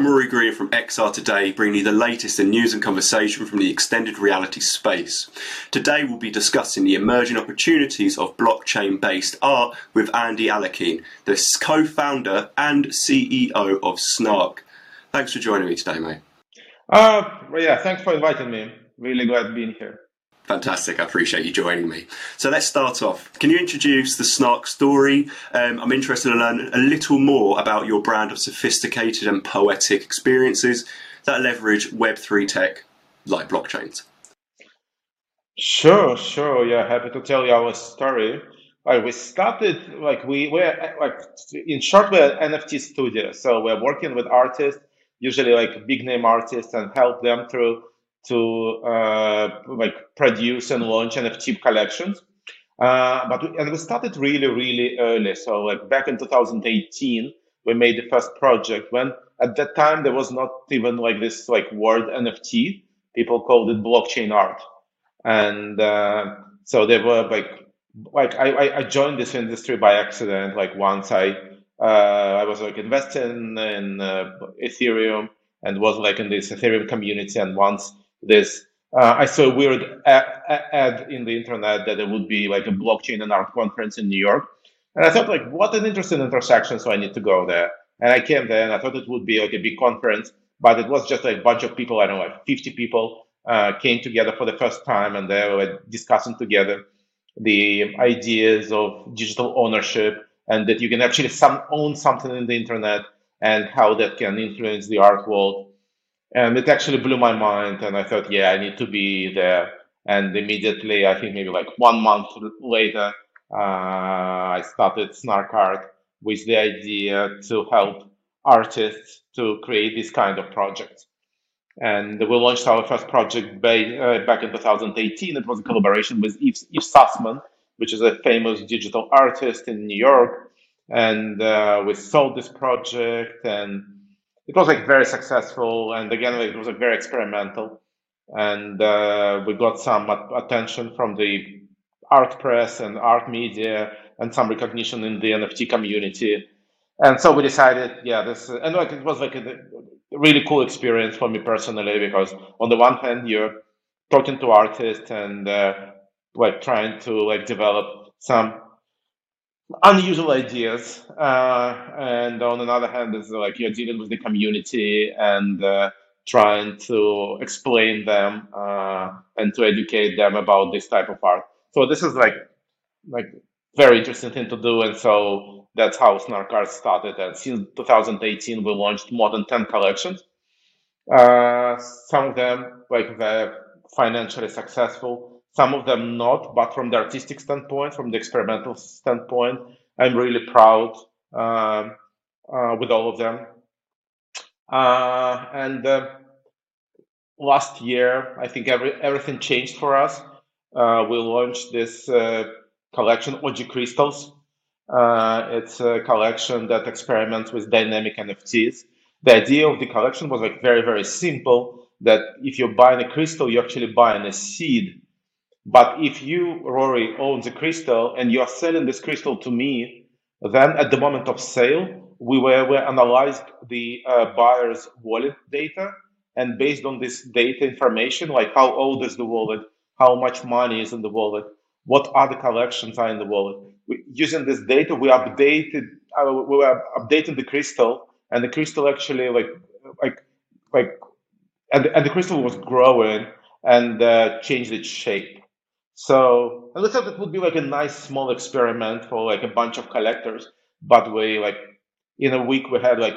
I'm Rory Green from XR Today, bringing you the latest in news and conversation from the extended reality space. Today we'll be discussing the emerging opportunities of blockchain based art with Andy Alekhin, the co founder and CEO of Snark. Thanks for joining me today, mate. Uh, yeah, thanks for inviting me. Really glad being here. Fantastic. I appreciate you joining me. So let's start off. Can you introduce the Snark story? Um, I'm interested to learn a little more about your brand of sophisticated and poetic experiences that leverage Web3 tech like blockchains. Sure, sure. Yeah, happy to tell you our story. Like we started, like we were, like in short, we're NFT studio. So we're working with artists, usually like big name artists, and help them through to uh, like produce and launch NFT collections. Uh, but we, and we started really, really early. So like back in 2018, we made the first project when at that time there was not even like this like word NFT. People called it blockchain art. And uh, so they were like, like I, I joined this industry by accident. Like once I, uh, I was like investing in uh, Ethereum and was like in this Ethereum community. And once this. Uh, I saw a weird ad in the internet that there would be like a blockchain and art conference in New York. And I thought like, what an interesting intersection. So I need to go there. And I came there and I thought it would be like a big conference, but it was just like a bunch of people. I don't know, like 50 people uh, came together for the first time and they were discussing together the ideas of digital ownership and that you can actually some, own something in the internet and how that can influence the art world and it actually blew my mind. And I thought, yeah, I need to be there. And immediately, I think maybe like one month later, uh, I started Snark Art with the idea to help artists to create this kind of projects. And we launched our first project uh, back in 2018. It was a collaboration with Eve, Eve Sussman, which is a famous digital artist in New York. And uh, we sold this project and it was like very successful and again it was like very experimental. And uh, we got some attention from the art press and art media and some recognition in the nft community. And so we decided yeah this and like it was like a really cool experience for me personally because on the one hand you're talking to artists and uh, like trying to like develop some unusual ideas uh, and on another hand it's like you're dealing with the community and uh, trying to explain them uh, and to educate them about this type of art. So this is like like very interesting thing to do and so that's how snark art started. And since 2018 we launched more than 10 collections. Uh, some of them like they're financially successful some of them not, but from the artistic standpoint, from the experimental standpoint, I'm really proud uh, uh, with all of them. Uh, and uh, last year, I think every, everything changed for us. Uh, we launched this uh, collection, OG Crystals. it's a collection that experiments with dynamic NFTs. The idea of the collection was like very, very simple that if you're buying a crystal, you're actually buying a seed but if you, Rory, own the crystal and you are selling this crystal to me, then at the moment of sale, we were we analyzed the uh, buyer's wallet data, and based on this data information, like how old is the wallet, how much money is in the wallet, what other collections are in the wallet. We, using this data, we updated uh, we were updating the crystal, and the crystal actually like like like and, and the crystal was growing and uh, changed its shape. So and we thought it would be like a nice small experiment for like a bunch of collectors. But we like in a week we had like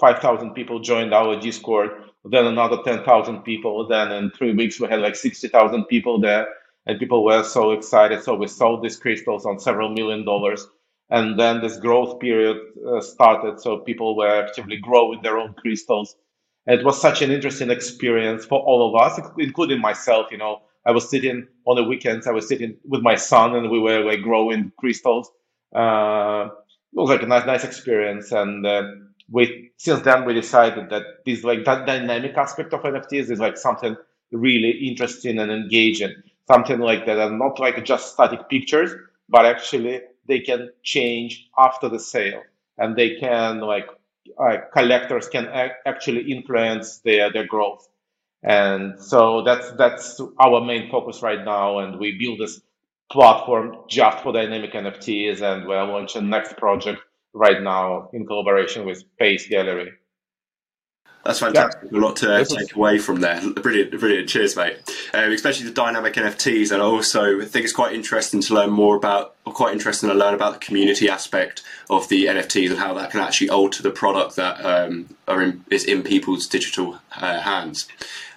five thousand people joined our Discord, then another ten thousand people, then in three weeks we had like sixty thousand people there, and people were so excited. So we sold these crystals on several million dollars, and then this growth period uh, started. So people were actively growing their own crystals. And it was such an interesting experience for all of us, including myself. You know, I was sitting on the weekends. I was sitting with my son, and we were like growing crystals. Uh, it was like a nice, nice experience. And uh, we since then we decided that this like that dynamic aspect of NFTs is like something really interesting and engaging. Something like that are not like just static pictures, but actually they can change after the sale, and they can like uh, collectors can ac- actually influence their their growth. And so that's that's our main focus right now. And we build this platform just for dynamic NFTs, and we're launching next project right now in collaboration with Pace Gallery. That's fantastic. Yeah. A lot to take away from there. Brilliant, brilliant. Cheers, mate. Um, especially the dynamic NFTs, and I also think it's quite interesting to learn more about, or quite interesting to learn about the community aspect of the NFTs and how that can actually alter the product that um, are in, is in people's digital uh, hands.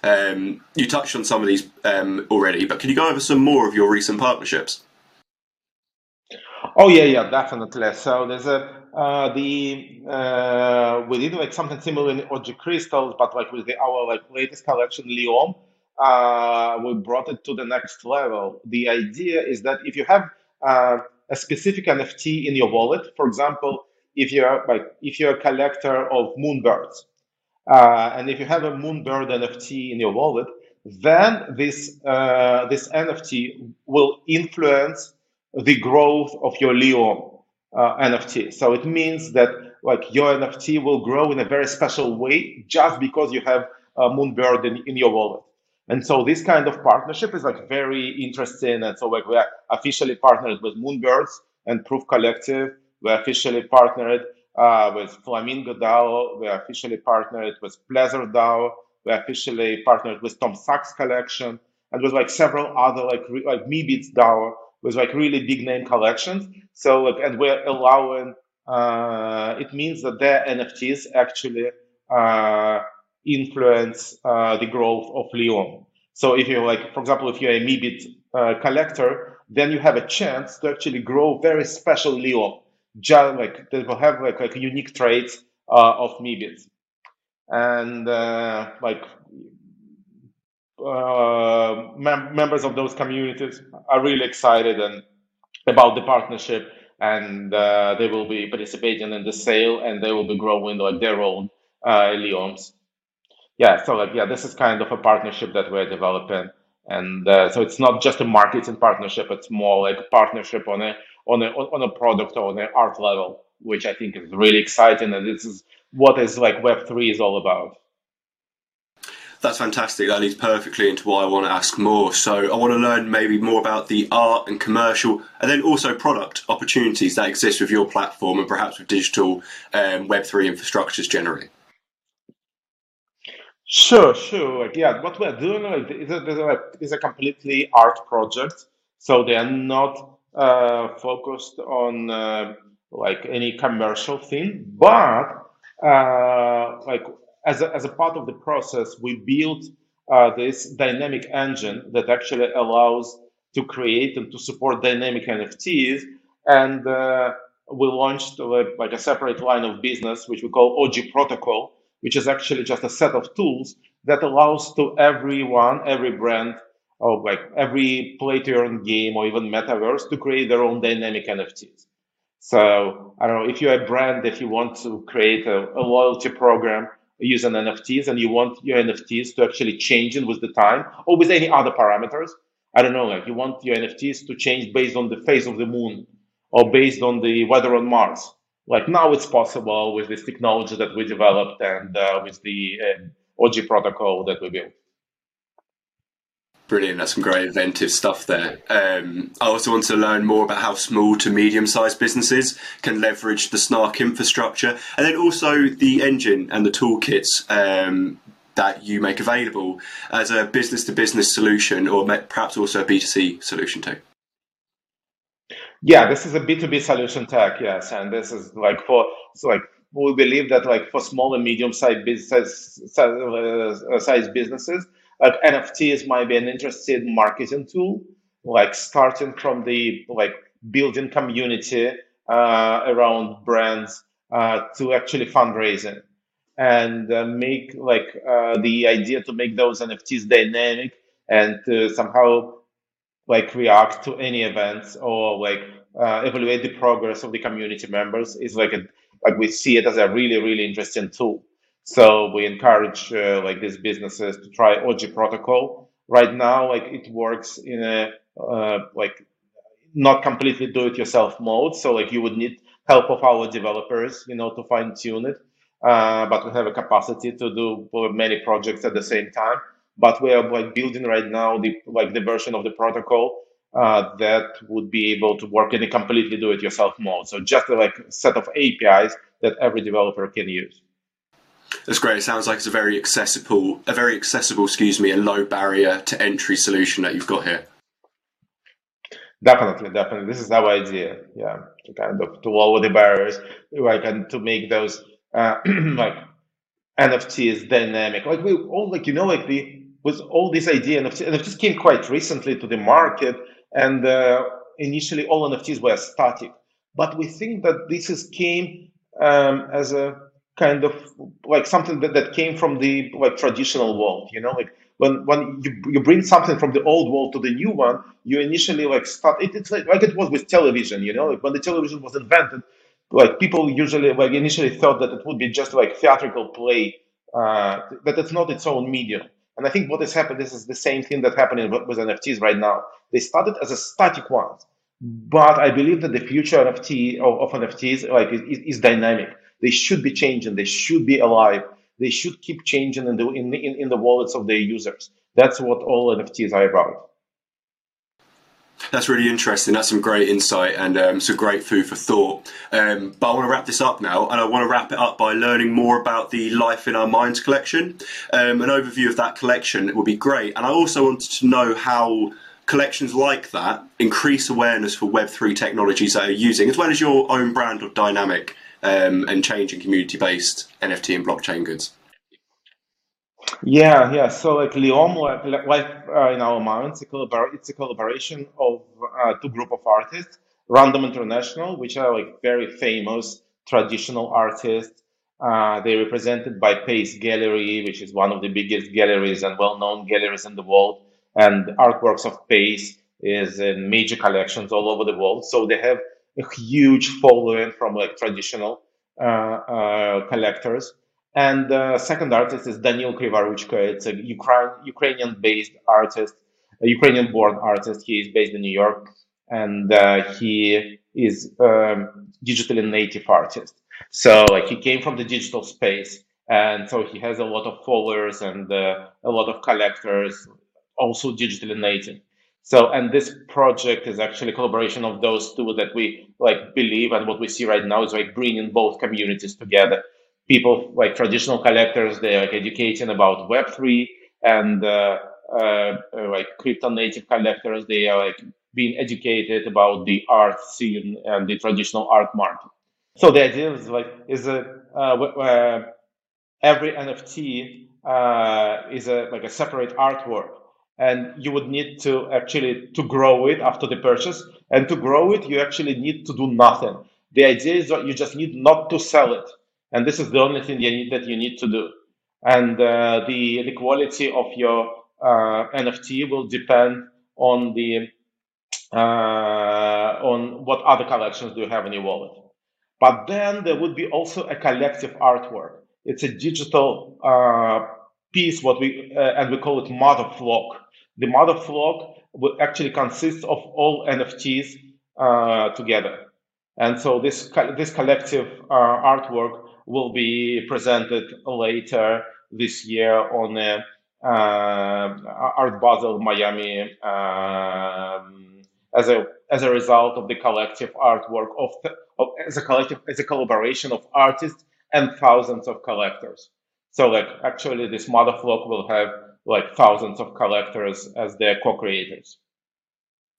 Um, you touched on some of these um, already, but can you go over some more of your recent partnerships? Oh yeah, yeah, definitely. So there's a uh, the uh, we did like something similar in OG crystals, but like with the, our like latest collection, LIOM, uh, we brought it to the next level. The idea is that if you have uh, a specific NFT in your wallet, for example, if you're like if you're a collector of moonbirds, uh, and if you have a moonbird NFT in your wallet, then this this NFT will influence the growth of your LIOM uh, NFT. So it means that like your NFT will grow in a very special way just because you have a Moonbird in, in your wallet. And so this kind of partnership is like very interesting. And so like we are officially partnered with Moonbirds and Proof Collective. We're officially partnered uh, with Flamingo DAO. We're officially partnered with PleasrDAO. We're officially partnered with Tom Sachs Collection and with like several other like like Meebits DAO with like really big name collections. So like, and we're allowing. Uh, it means that their NFTs actually uh, influence uh, the growth of LIOM. So if you're like, for example, if you're a Meebit uh, collector, then you have a chance to actually grow very special LIOM, just like that will have like like unique traits uh, of Meebit. And uh, like uh, mem- members of those communities are really excited and about the partnership and uh, they will be participating in the sale and they will be growing like their own uh, LIOMs. Yeah, so like yeah, this is kind of a partnership that we're developing, and uh, so it's not just a marketing partnership; it's more like a partnership on a on a on a product or on an art level, which I think is really exciting, and this is what is like Web three is all about. That's fantastic. That leads perfectly into why I want to ask more. So I want to learn maybe more about the art and commercial, and then also product opportunities that exist with your platform and perhaps with digital um, Web three infrastructures generally. Sure, sure. Yeah, what we're doing is, a, is, a, completely art project, so they are not uh, focused on uh, like any commercial thing, but uh, like as a, as a part of the process, we built uh, this dynamic engine that actually allows to create and to support dynamic NFTs. And uh, we launched uh, like a separate line of business, which we call OG Protocol, which is actually just a set of tools that allows to everyone, every brand, or like every play to earn game or even metaverse to create their own dynamic NFTs. So I don't know if you're a brand, if you want to create a, a loyalty program using NFTs and you want your NFTs to actually change in with the time or with any other parameters. I don't know, like you want your NFTs to change based on the phase of the moon or based on the weather on Mars. Like now it's possible with this technology that we developed and uh, with the uh, OG protocol that we built. Brilliant. That's some great inventive stuff there. Um, I also want to learn more about how small to medium sized businesses can leverage the Snark infrastructure and then also the engine and the toolkits um, that you make available as a business to business solution or perhaps also a B2C solution too. Yeah, this is a B2B solution tech, yes. And this is like for, like, we believe that like for small and medium sized business, uh, size businesses, like NFTs might be an interesting marketing tool, like starting from the like building community uh, around brands uh, to actually fundraising. And uh, make like uh, the idea to make those NFTs dynamic and to somehow like react to any events or like uh, evaluate the progress of the community members is like a like we see it as a really really interesting tool so we encourage uh, like these businesses to try OG protocol. Right now, like it works in a uh, like not completely do-it-yourself mode. So like you would need help of our developers, you know, to fine tune it. uh, but we have a capacity to do many projects at the same time. But we are like building right now the like the version of the protocol uh, that would be able to work in a completely do-it-yourself mode. So just a, like set of APIs that every developer can use. That's great. It sounds like it's a very accessible, a very accessible, excuse me, a low barrier to entry solution that you've got here. Definitely, definitely. This is our idea. Yeah, to kind of to lower the barriers, like and to make those uh, like NFTs dynamic. Like we all like you know like the with all this idea NFT, NFTs came quite recently to the market, and uh, initially all NFTs were static. But we think that this is came um, as a kind of like something that, that came from the like traditional world. You know, like when when you, you bring something from the old world to the new one, you initially like start. It, it's like, like it was with television. You know, like when the television was invented, like people usually like initially thought that it would be just like theatrical play, uh, that it's not its own medium. And I think what has happened, this is the same thing that's happening with NFTs right now. They started as a static ones, but I believe that the future NFT of, of NFTs like is, is, dynamic. They should be changing. They should be alive. They should keep changing in the in, in, in the wallets of their users. That's what all NFTs are about. That's really interesting. That's some great insight and um, some great food for thought. Um, but I want to wrap this up now, and I want to wrap it up by learning more about the Life in Our Minds collection. Um, an overview of that collection would be great. And I also wanted to know how collections like that increase awareness for Web3 technologies that are using, as well as your own brand of dynamic um, and changing community based NFT and blockchain goods. Yeah, yeah. So like LIOM, like, like uh, in our minds, it's a, collabor- it's a collaboration of uh, two group of artists, Random International, which are like very famous traditional artists. Uh, they're represented by Pace Gallery, which is one of the biggest galleries and well-known galleries in the world. And artworks of Pace is in major collections all over the world. So they have a huge following from like traditional uh, uh, collectors. And the second artist is Daniil Krivoruchko. It's a Ukraine, Ukrainian-based artist, a Ukrainian-born artist. He is based in New York, and uh, he is a digitally native artist. So, like, he came from the digital space, and so he has a lot of followers and uh, a lot of collectors, also digitally native. So, and this project is actually a collaboration of those two that we like believe, and what we see right now is like bringing both communities together. People like traditional collectors they're like educating about web3 and uh, uh, like crypto native collectors they are like being educated about the art scene and the traditional art market. So the idea is like is a uh, every nft uh, is a like a separate artwork and you would need to actually to grow it after the purchase and to grow it you actually need to do nothing the idea is that you just need not to sell it and this is the only thing you need, that you need to do. And uh, the the quality of your uh, NFT will depend on the uh, on what other collections do you have in your wallet. But then there would be also a collective artwork. It's a digital uh, piece, what we uh, and we call it mother flock. The mother flock will actually consist of all NFTs uh, together. And so this this collective artwork will be presented later this year on uh, Art Basel Miami um, as a as a result of the collective artwork of, of as a collective as a collaboration of artists and thousands of collectors. So like actually this mother flock will have like thousands of collectors as their co-creators.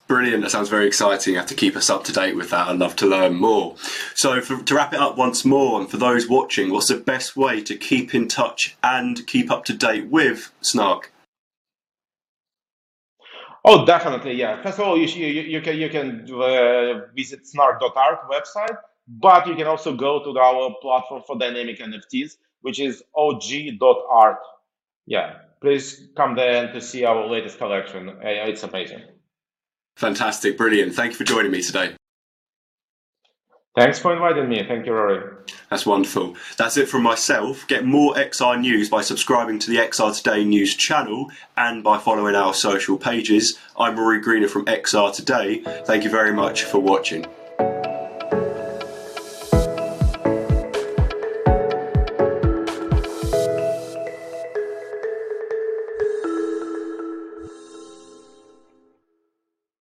Brilliant. That sounds very exciting. You have to keep us up to date with that. I'd love to learn more. So, for, to wrap it up once more, and for those watching, what's the best way to keep in touch and keep up to date with Snark? Oh, definitely, yeah. First of all, you, you, you can you can uh, visit snark.art website, but you can also go to our platform for dynamic NFTs, which is og.art. Yeah, please come there to see our latest collection. It's amazing. Fantastic, brilliant. Thank you for joining me today. Thanks for inviting me. Thank you, Rory. That's wonderful. That's it from myself. Get more XR news by subscribing to the XR Today news channel and by following our social pages. I'm Rory Greener from XR Today. Thank you very much for watching.